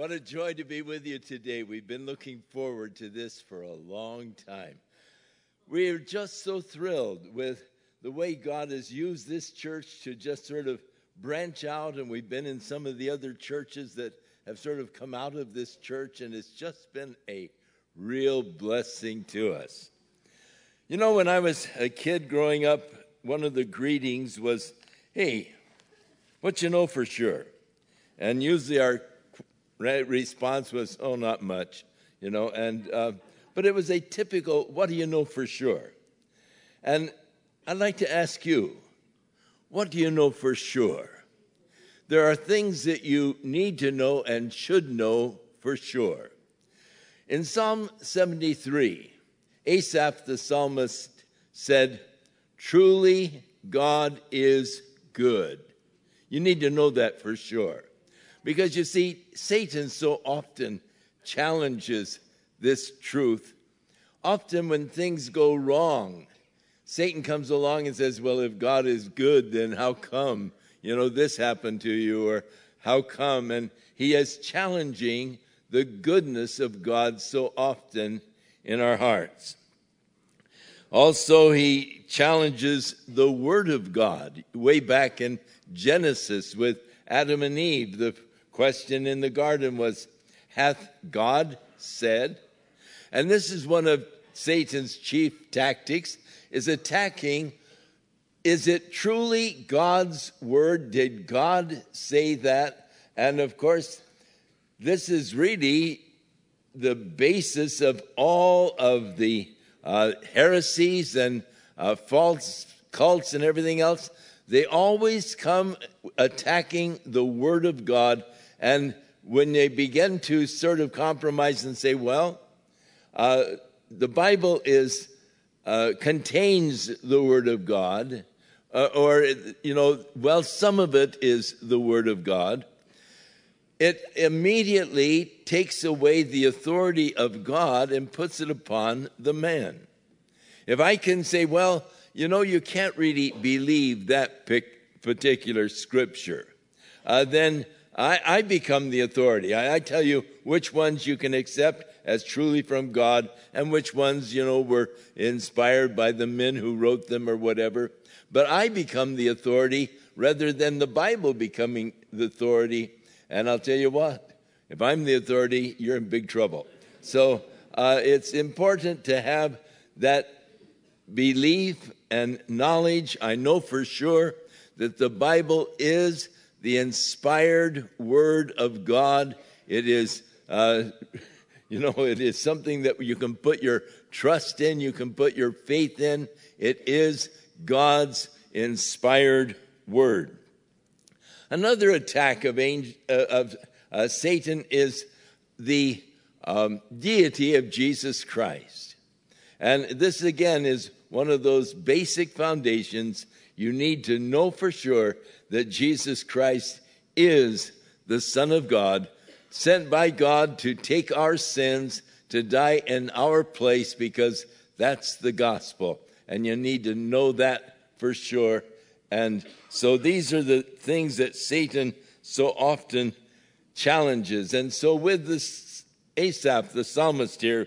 What a joy to be with you today. We've been looking forward to this for a long time. We are just so thrilled with the way God has used this church to just sort of branch out, and we've been in some of the other churches that have sort of come out of this church, and it's just been a real blessing to us. You know, when I was a kid growing up, one of the greetings was, Hey, what you know for sure? And usually our response was, Oh, not much, you know, and, uh, but it was a typical, What do you know for sure? And I'd like to ask you, What do you know for sure? There are things that you need to know and should know for sure. In Psalm 73, Asaph the psalmist said, Truly, God is good. You need to know that for sure. Because you see, Satan so often challenges this truth. Often, when things go wrong, Satan comes along and says, Well, if God is good, then how come, you know, this happened to you? Or how come? And he is challenging the goodness of God so often in our hearts. Also, he challenges the Word of God way back in Genesis with Adam and Eve. The question in the garden was, Hath God said? And this is one of Satan's chief tactics, is attacking is it truly God's word? Did God say that? And of course, this is really the basis of all of the uh, heresies and uh, false cults and everything else. They always come attacking the Word of God. And when they begin to sort of compromise and say, well, uh, the Bible is uh, contains the Word of God, uh, or, you know, well, some of it is the Word of God it immediately takes away the authority of God and puts it upon the man. If I can say, well, you know, you can't really believe that particular scripture, uh, then I, I, become the authority. I, I, tell you which ones you can accept as truly from God and which ones, you know, were inspired by the men who wrote them or whatever. But I become the authority rather than the Bible becoming the authority and I'll tell you what, if I'm the authority, you're in big trouble. So uh, it's important to have that belief and knowledge. I know for sure that the Bible is the inspired word of God. It is, uh, you know, it is something that you can put your trust in, you can put your faith in. It is God's inspired word. Another attack of, angel, uh, of uh, Satan is the um, deity of Jesus Christ. And this again is one of those basic foundations you need to know for sure that Jesus Christ is the Son of God, sent by God to take our sins, to die in our place, because that's the gospel. And you need to know that for sure and so these are the things that Satan so often challenges. And so with this Asaph, the psalmist here,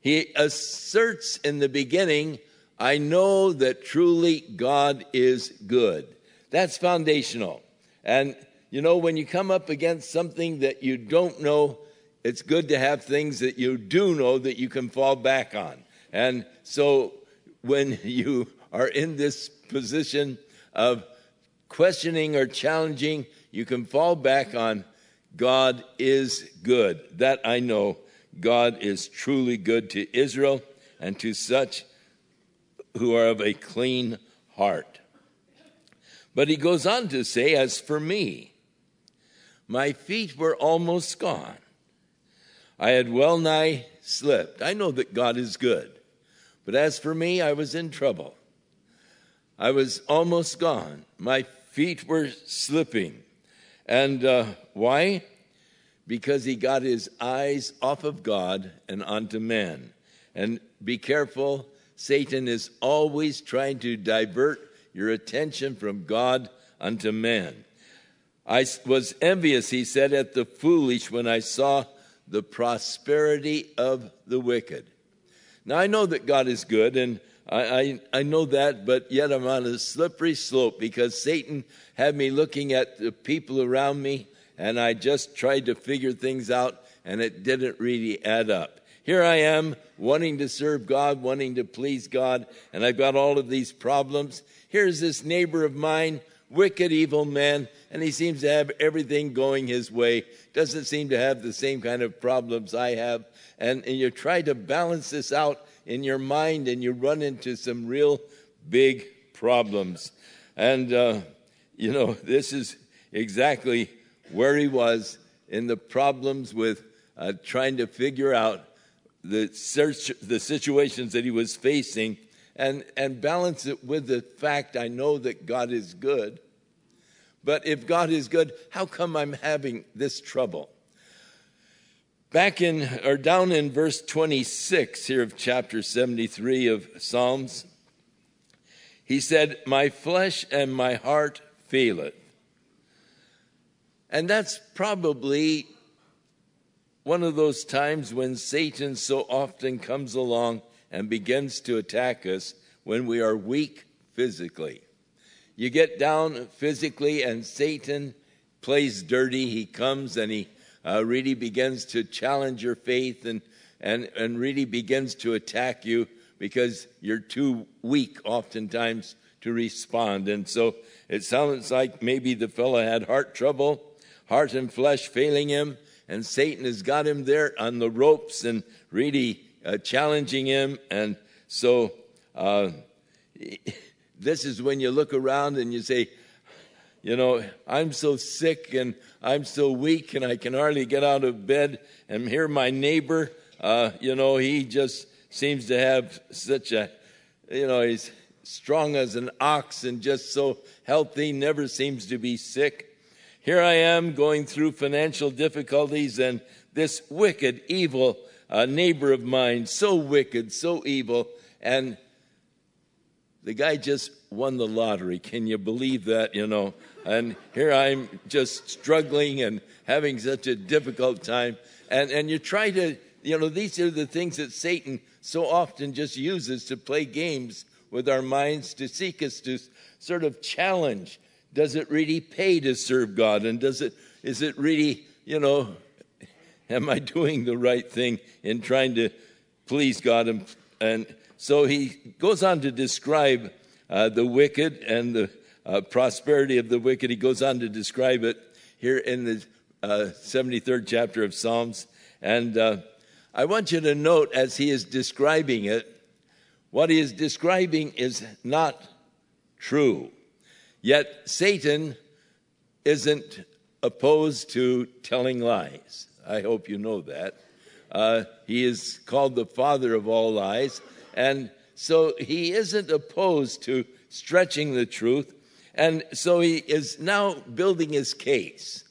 he asserts in the beginning, I know that truly God is good. That's foundational. And you know, when you come up against something that you don't know, it's good to have things that you do know that you can fall back on. And so when you are in this position, of questioning or challenging, you can fall back on God is good. That I know. God is truly good to Israel and to such who are of a clean heart. But he goes on to say, As for me, My feet were almost gone. I had well nigh slipped. I know that God is good, but as for me, I was in trouble. I was almost gone. My feet were slipping. And uh, why? Because he got his eyes off of God and onto man. And be careful, Satan is always trying to divert your attention from God unto man. I was envious, he said, at the foolish when I saw the prosperity of the wicked. Now I know that God is good, and I, I, I, know that, but yet I'm on a slippery slope because Satan had me looking at the people around me, and I just tried to figure things out, and it didn't really add up. Here I am wanting to serve God, wanting to please God, and I've got all of these problems. Here's this neighbor of mine, wicked, evil man, and he seems to have everything going his way. Doesn't seem to have the same kind of problems I have. And, and you try to balance this out in your mind and you run into some real big problems. And, uh, you know, this is exactly where he was in the problems with uh, trying to figure out the, search, the situations that he was facing and, and balance it with the fact I know that God is good. But if God is good, how come I'm having this trouble? Back in, or down in verse 26 here of chapter 73 of Psalms, he said, My flesh and my heart it. And that's probably one of those times when Satan so often comes along and begins to attack us when we are weak physically. You get down physically, and Satan plays dirty. He comes and he uh, really begins to challenge your faith and, and, and really begins to attack you because you're too weak oftentimes to respond. And so it sounds like maybe the fellow had heart trouble, heart and flesh failing him, and Satan has got him there on the ropes and really uh, challenging him. And so uh, this is when you look around and you say, you know, I'm so sick and I'm so weak and I can hardly get out of bed. And here, my neighbor, uh, you know, he just seems to have such a, you know, he's strong as an ox and just so healthy, never seems to be sick. Here I am going through financial difficulties, and this wicked, evil uh, neighbor of mine, so wicked, so evil, and the guy just won the lottery. Can you believe that? You know, and here I'm just struggling and having such a difficult time. And, and you try to, you know, these are the things that Satan so often just uses to play games with our minds to seek us to sort of challenge. Does it really pay to serve God? And does it, is it really, you know, am I doing the right thing in trying to please God? And, and so he goes on to describe uh, the wicked and the uh, prosperity of the wicked. He goes on to describe it here in the uh, 73rd chapter of Psalms. And uh, I want you to note as he is describing it, what he is describing is not true. Yet Satan isn't opposed to telling lies. I hope you know that. Uh, he is called the father of all lies. And so he isn't opposed to stretching the truth. And so he is now building his case.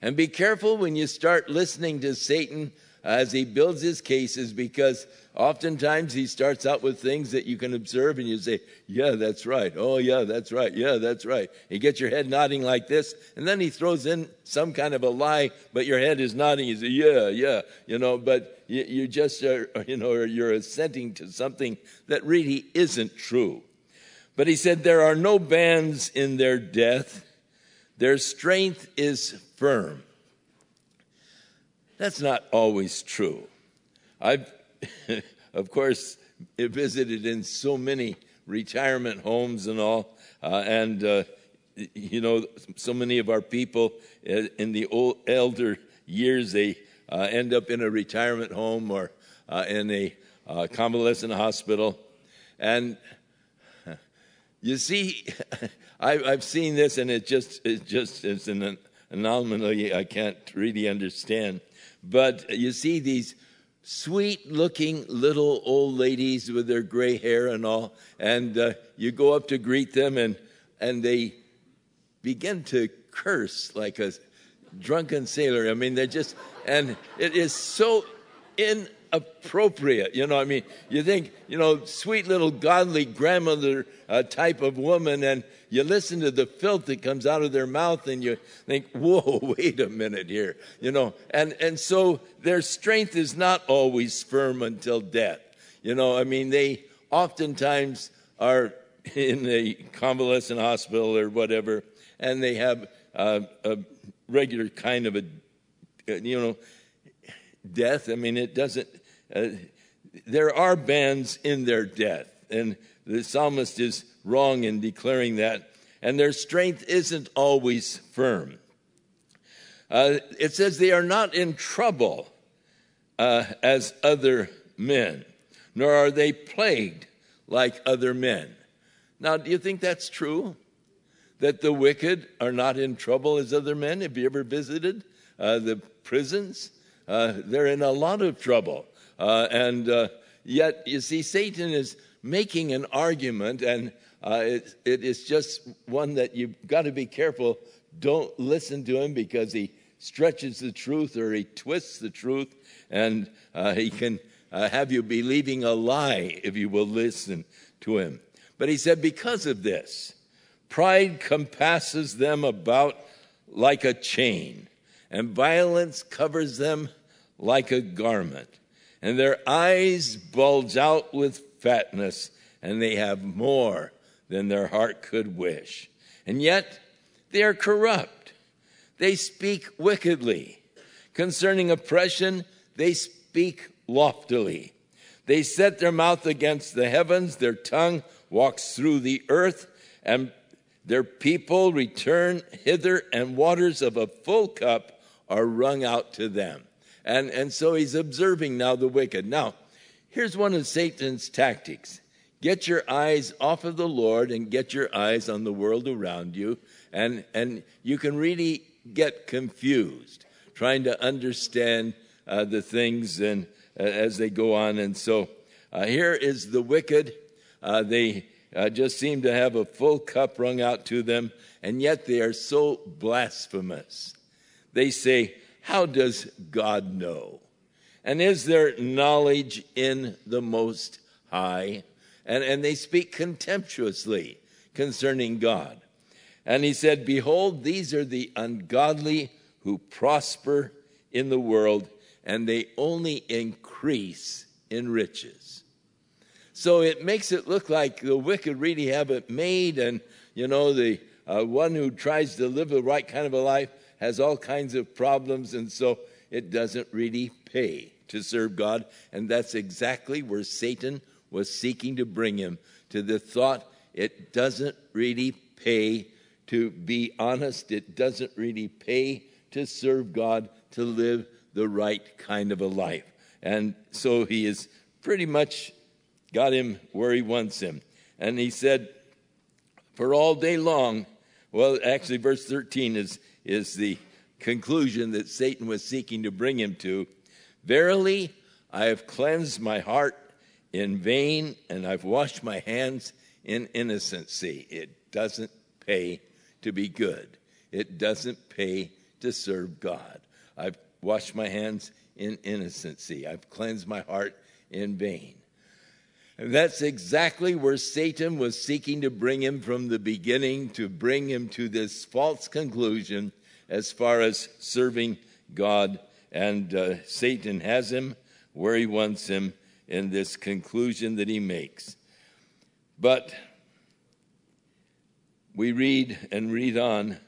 And be careful when you start listening to Satan as he builds his cases because oftentimes he starts out with things that you can observe and you say, Yeah, that's right. Oh, yeah, that's right. Yeah, that's right. You get your head nodding like this, and then he throws in some kind of a lie, but your head is nodding. You say, Yeah, yeah, you know, but you, you just are, you know, you're assenting to something that really isn't true. But he said, There are no bands in their death, their strength is firm. That's not always true. I've, of course, it visited in so many retirement homes and all, uh, and uh, you know, so many of our people uh, in the old elder years they uh, end up in a retirement home or uh, in a uh, convalescent hospital, and you see, I, have seen this, and it just it just is an anomaly I can't really understand. But you see these sweet looking little old ladies with their gray hair and all, and uh, you go up to greet them, and, and they begin to curse like a drunken sailor. I mean, they're just, and it is so inappropriate. You know, I mean, you think, you know, sweet little godly grandmother uh, type of woman, and you listen to the filth that comes out of their mouth, and you think, whoa, wait a minute here. You know, and, and so their strength is not always firm until death. You know, I mean, they oftentimes are in a convalescent hospital or whatever, and they have uh, a regular kind of a, you know, death. I mean, it doesn't, uh, there are bands in their death. And the psalmist is wrong in declaring that. And their strength isn't always firm. Uh, it says they are not in trouble uh, as other men, nor are they plagued like other men. Now, do you think that's true? That the wicked are not in trouble as other men? Have you ever visited uh, the prisons? Uh, they're in a lot of trouble. Uh, and uh, yet, you see, Satan is making an argument, and uh, it, it is just one that you've got to be careful. Don't listen to him because he stretches the truth or he twists the truth, and uh, he can uh, have you believing a lie if you will listen to him. But he said, because of this, pride compasses them about like a chain, and violence covers them like a garment, and their eyes bulge out with fatness, and they have more than their heart could wish. And yet they are corrupt. They speak wickedly. Concerning oppression, they speak loftily. They set their mouth against the heavens, their tongue walks through the earth, and their people return hither, and waters of a full cup are wrung out to them. And, and so he's observing now the wicked. Now, here's one of Satan's tactics get your eyes off of the Lord and get your eyes on the world around you. And, and you can really get confused trying to understand uh, the things and uh, as they go on. And so uh, here is the wicked. Uh, they uh, just seem to have a full cup wrung out to them, and yet they are so blasphemous. They say, how does God know? And is there knowledge in the Most High? And, and they speak contemptuously concerning God. And he said, Behold, these are the ungodly who prosper in the world, and they only increase in riches. So it makes it look like the wicked really have it made, and you know, the uh, one who tries to live the right kind of a life has all kinds of problems, and so it doesn't really pay to serve God. And that's exactly where Satan was seeking to bring him to the thought it doesn't really pay to be honest, it doesn't really pay to serve God, to live the right kind of a life. And so he has pretty much got him where he wants him. And he said, For all day long, well, actually, verse 13 is is the conclusion that Satan was seeking to bring him to. Verily, I have cleansed my heart in vain, and I've washed my hands in innocency. It doesn't pay to be good, it doesn't pay to serve God. I've washed my hands in innocency, I've cleansed my heart in vain. That's exactly where Satan was seeking to bring him from the beginning, to bring him to this false conclusion as far as serving God. And uh, Satan has him where he wants him in this conclusion that he makes. But we read and read on.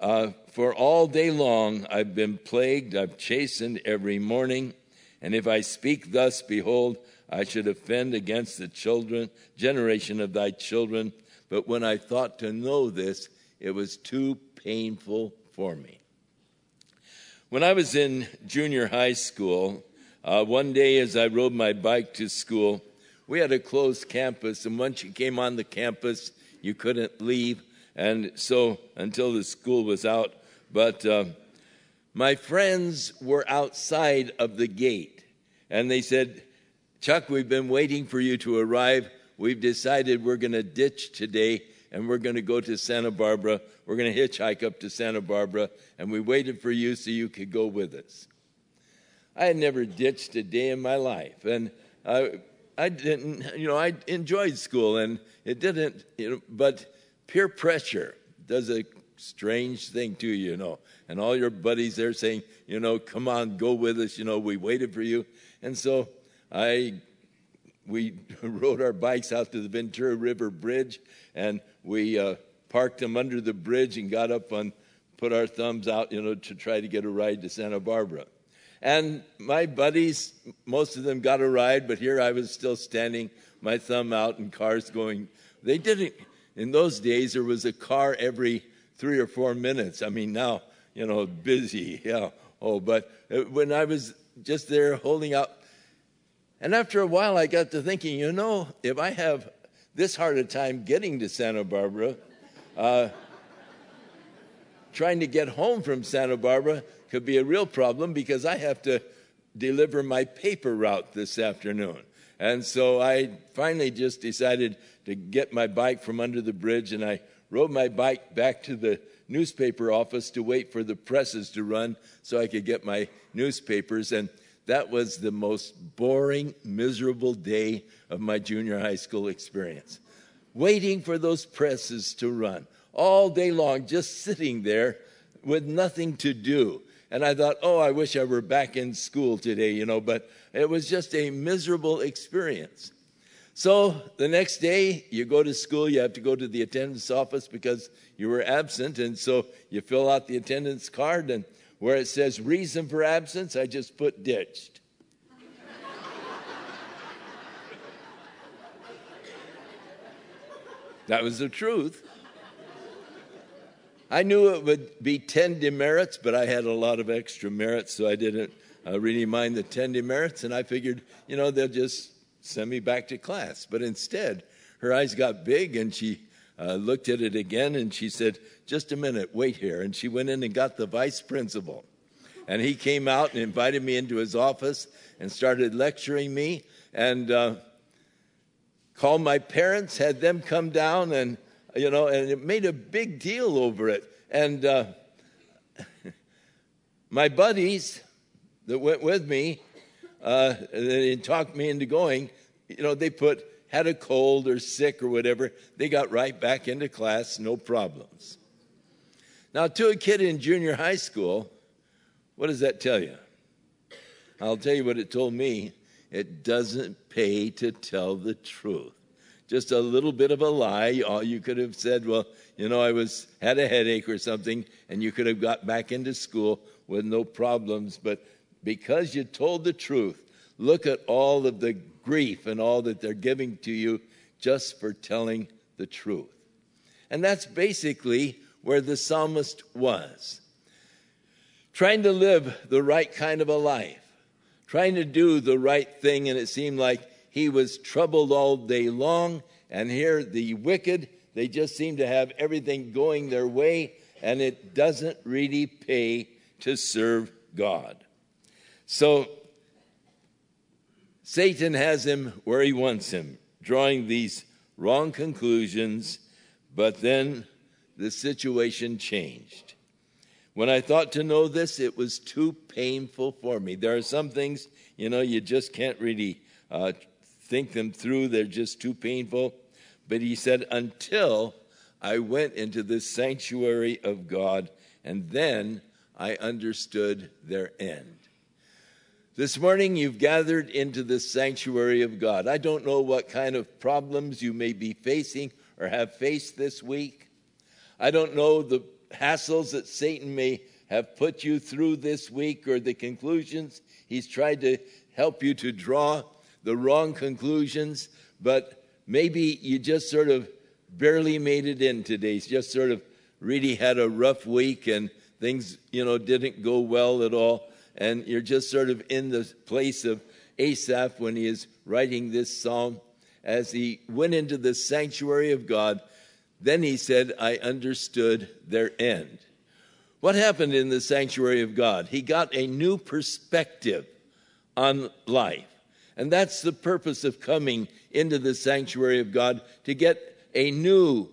Uh, for all day long I've been plagued, I've chastened every morning. And if I speak thus, behold, I should offend against the children, generation of thy children. But when I thought to know this, it was too painful for me. When I was in junior high school, uh, one day as I rode my bike to school, we had a closed campus, and once you came on the campus, you couldn't leave. And so, until the school was out, But uh, my friends were outside of the gate, and they said, Chuck, we've been waiting for you to arrive. We've decided we're going to ditch today and we're going to go to Santa Barbara. We're going to hitchhike up to Santa Barbara, and we waited for you so you could go with us. I had never ditched a day in my life, and I, I didn't, you know, I enjoyed school, and it didn't, you know, but peer pressure does a strange thing to you, you know, and all your buddies there saying, you know, come on, go with us, you know, we waited for you, and so I we rode our bikes out to the Ventura River Bridge and we uh, parked them under the bridge and got up and put our thumbs out, you know, to try to get a ride to Santa Barbara. And my buddies, most of them got a ride, but here I was still standing, my thumb out, and cars going. They didn't, in those days, there was a car every three or four minutes. I mean, now, you know, busy, yeah. Oh, but uh, when I was just there holding out and after a while, I got to thinking, you know, if I have this hard a time getting to Santa Barbara, uh, trying to get home from Santa Barbara could be a real problem because I have to deliver my paper route this afternoon. And so I finally just decided to get my bike from under the bridge and I rode my bike back to the newspaper office to wait for the presses to run so I could get my newspapers. And that was the most boring, miserable day of my junior high school experience. Waiting for those presses to run all day long, just sitting there with nothing to do. And I thought, oh, I wish I were back in school today, you know, but it was just a miserable experience. So the next day, you go to school, you have to go to the attendance office because you were absent. And so you fill out the attendance card, and where it says reason for absence, I just put ditched. that was the truth. I knew it would be 10 demerits, but I had a lot of extra merits, so I didn't uh, really mind the 10 demerits, and I figured, you know, they'll just send me back to class. But instead, her eyes got big and she uh, looked at it again and she said, Just a minute, wait here. And she went in and got the vice principal. And he came out and invited me into his office and started lecturing me and uh, called my parents, had them come down, and, you know, and it made a big deal over it. And uh, my buddies that went with me, uh, and talked me into going, you know, they put had a cold or sick or whatever, they got right back into class, no problems. Now, to a kid in junior high school, what does that tell you? I'll tell you what it told me. It doesn't pay to tell the truth. Just a little bit of a lie. All you could have said, well, you know, I was had a headache or something, and you could have got back into school with no problems. But because you told the truth, look at all of the grief and all that they're giving to you just for telling the truth. And that's basically where the psalmist was. Trying to live the right kind of a life, trying to do the right thing, and it seemed like he was troubled all day long. And here, the wicked, they just seem to have everything going their way, and it doesn't really pay to serve God. So Satan has him where he wants him, drawing these wrong conclusions, but then the situation changed. When I thought to know this, it was too painful for me. There are some things, you know, you just can't really uh, think them through, they're just too painful. But he said, until I went into the sanctuary of God, and then I understood their end. This morning, you've gathered into the sanctuary of God. I don't know what kind of problems you may be facing or have faced this week. I don't know the hassles that Satan may have put you through this week or the conclusions he's tried to help you to draw the wrong conclusions, but maybe you just sort of barely made it in today. Just sort of really had a rough week and things, you know, didn't go well at all and you're just sort of in the place of Asaph when he is writing this psalm. As he went into the sanctuary of God, then he said, I understood their end. What happened in the sanctuary of God? He got a new perspective on life. And that's the purpose of coming into the sanctuary of God to get a new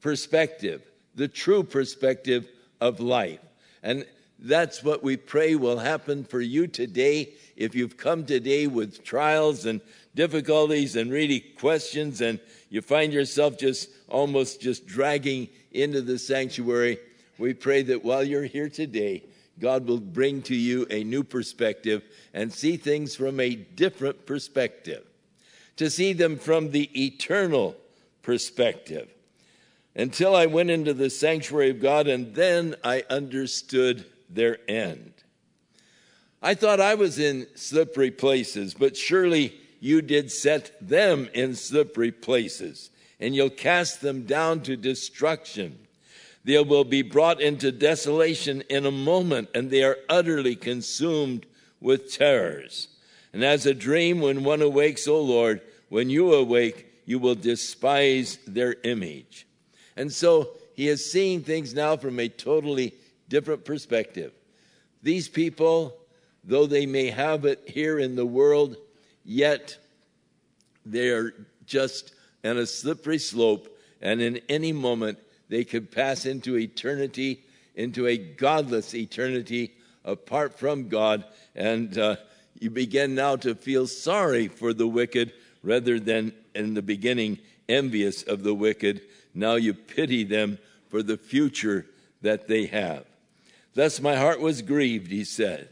perspective, the true perspective of life. And that's what we pray will happen for you today. If you've come today with trials and difficulties and really questions, and you find yourself just almost just dragging into the sanctuary, we pray that while you're here today, God will bring to you a new perspective and see things from a different perspective, to see them from the eternal perspective. Until I went into the sanctuary of God, and then I understood their end. I thought I was in slippery places, but surely you did set them in slippery places, and you'll cast them down to destruction. They will be brought into desolation in a moment, and they are utterly consumed with terrors. And as a dream, when one awakes, O Lord, when you awake, you will despise their image. And so he is seeing things now from a totally different perspective. These people, though they may have it here in the world, yet they are just on a slippery slope, and in any moment they could pass into eternity, into a godless eternity apart from God. And uh, you begin now to feel sorry for the wicked rather than in the beginning envious of the wicked. Now you pity them for the future that they have. Thus my heart was grieved, he said.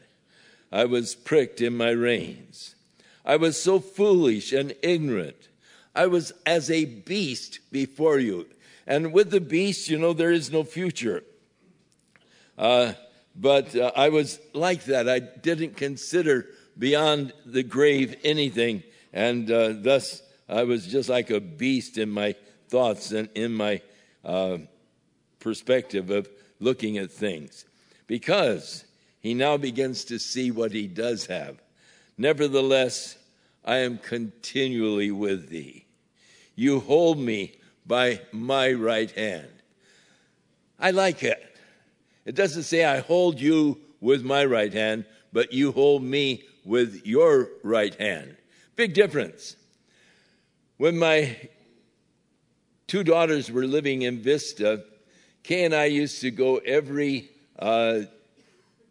I was pricked in my reins. I was so foolish and ignorant. I was as a beast before you. And with the beast, you know, there is no future. Uh, but uh, I was like that. I didn't consider beyond the grave anything. And uh, thus, I was just like a beast in my thoughts and in my uh, perspective of looking at things. Because he now begins to see what he does have. Nevertheless, I am continually with thee. You hold me by my right hand. I like it. It doesn't say, I hold you with my right hand, but you hold me with your right hand. Big difference. When my two daughters were living in Vista, Kay and I used to go every uh,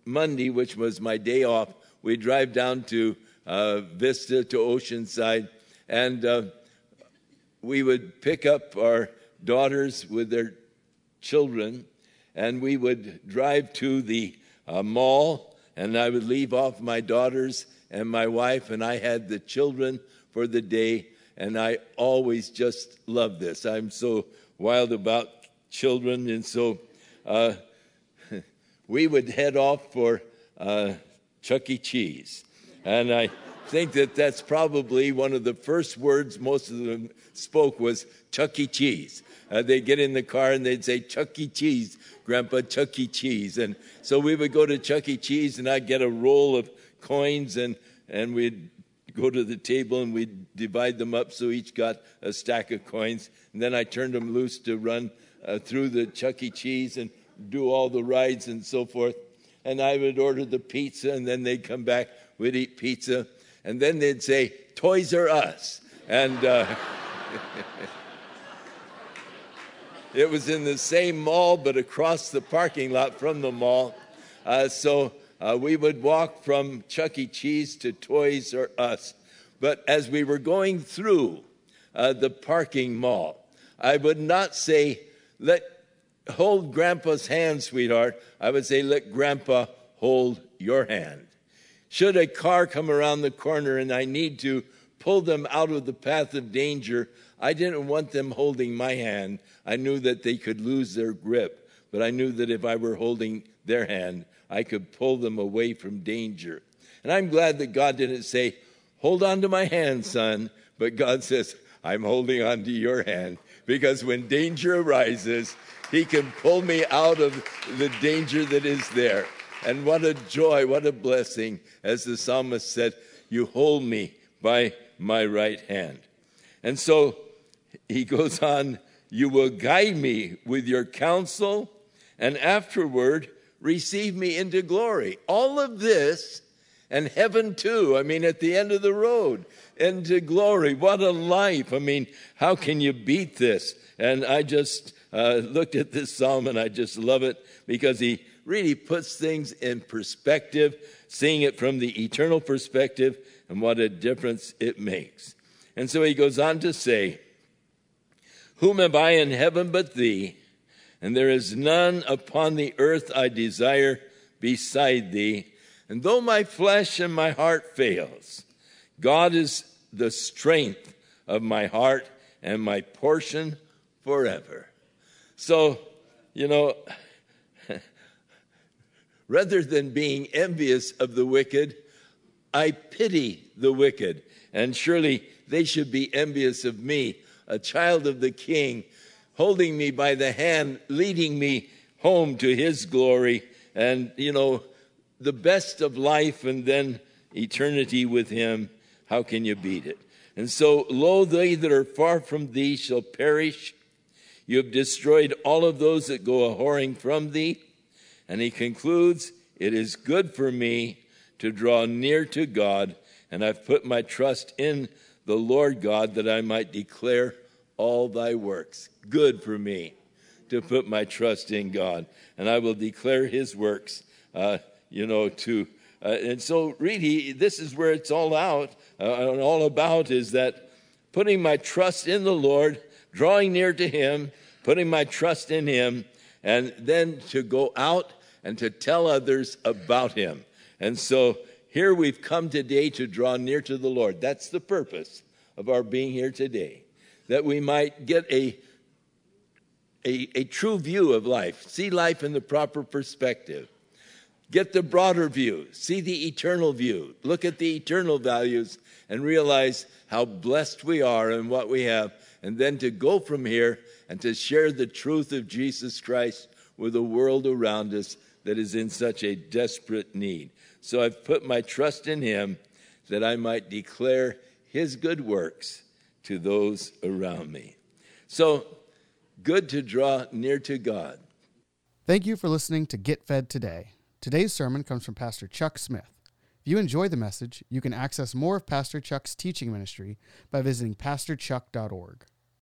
Monday, which was my day off. We'd drive down to uh, Vista to Oceanside, and uh, we would pick up our daughters with their children, and we would drive to the uh, mall, and I would leave off my daughters and my wife, and I had the children for the day, and I always just love this. I'm so wild about children, and so uh, we would head off for uh, Chuck E. Cheese, and I think that that's probably one of the first words most of them spoke was Chuck E. Cheese. Uh, they'd get in the car and they'd say, Chuck E. Cheese, Grandpa, Chuck E. Cheese. And so we would go to Chuck E. Cheese and I'd get a roll of coins and, and we'd go to the table and we'd divide them up so each got a stack of coins. And then I turned them loose to run uh, through the Chuck E. Cheese and do all the rides and so forth. And I would order the pizza and then they'd come back, we'd eat pizza and then they'd say, Toys R Us. And uh, it was in the same mall, but across the parking lot from the mall. Uh, so uh, we would walk from Chuck E. Cheese to Toys R Us. But as we were going through uh, the parking mall, I would not say, let hold grandpa's hand, sweetheart. I would say, let grandpa hold your hand. Should a car come around the corner and I need to pull them out of the path of danger, I didn't want them holding my hand. I knew that they could lose their grip, but I knew that if I were holding their hand, I could pull them away from danger. And I'm glad that God didn't say, Hold on to my hand, son, but God says, I'm holding on to your hand because when danger arises, He can pull me out of the danger that is there. And what a joy, what a blessing, as the psalmist said, You hold me by my right hand. And so he goes on, You will guide me with your counsel, and afterward receive me into glory. All of this and heaven too. I mean, at the end of the road into glory. What a life. I mean, how can you beat this? And I just uh, looked at this psalm and I just love it because he really puts things in perspective, seeing it from the eternal perspective and what a difference it makes. And so he goes on to say, Whom am I in heaven but thee? And there is none upon the earth I desire beside thee. And though my flesh and my heart fails, God is the strength of my heart and my portion forever. So, you know, rather than being envious of the wicked, I pity the wicked. And surely they should be envious of me, a child of the king, holding me by the hand, leading me home to his glory. And, you know, the best of life and then eternity with him, how can you beat it? And so, lo, they that are far from thee shall perish. You have destroyed all of those that go a whoring from thee. And he concludes, It is good for me to draw near to God, and I've put my trust in the Lord God that I might declare all thy works. Good for me to put my trust in God, and I will declare his works. Uh, you know, to, uh, and so really, this is where it's all out uh, and all about is that putting my trust in the Lord, drawing near to Him, putting my trust in Him, and then to go out and to tell others about Him. And so here we've come today to draw near to the Lord. That's the purpose of our being here today, that we might get a a, a, true view of life, see life in the proper perspective. Get the broader view, see the eternal view, look at the eternal values, and realize how blessed we are and what we have, and then to go from here and to share the truth of Jesus Christ with the world around us that is in such a desperate need. So I've put my trust in Him that I might declare His good works to those around me. So, good to draw near to God. Thank you for listening to Get Fed Today. Today's sermon comes from Pastor Chuck Smith. If you enjoy the message, you can access more of Pastor Chuck's teaching ministry by visiting pastorchuck.org.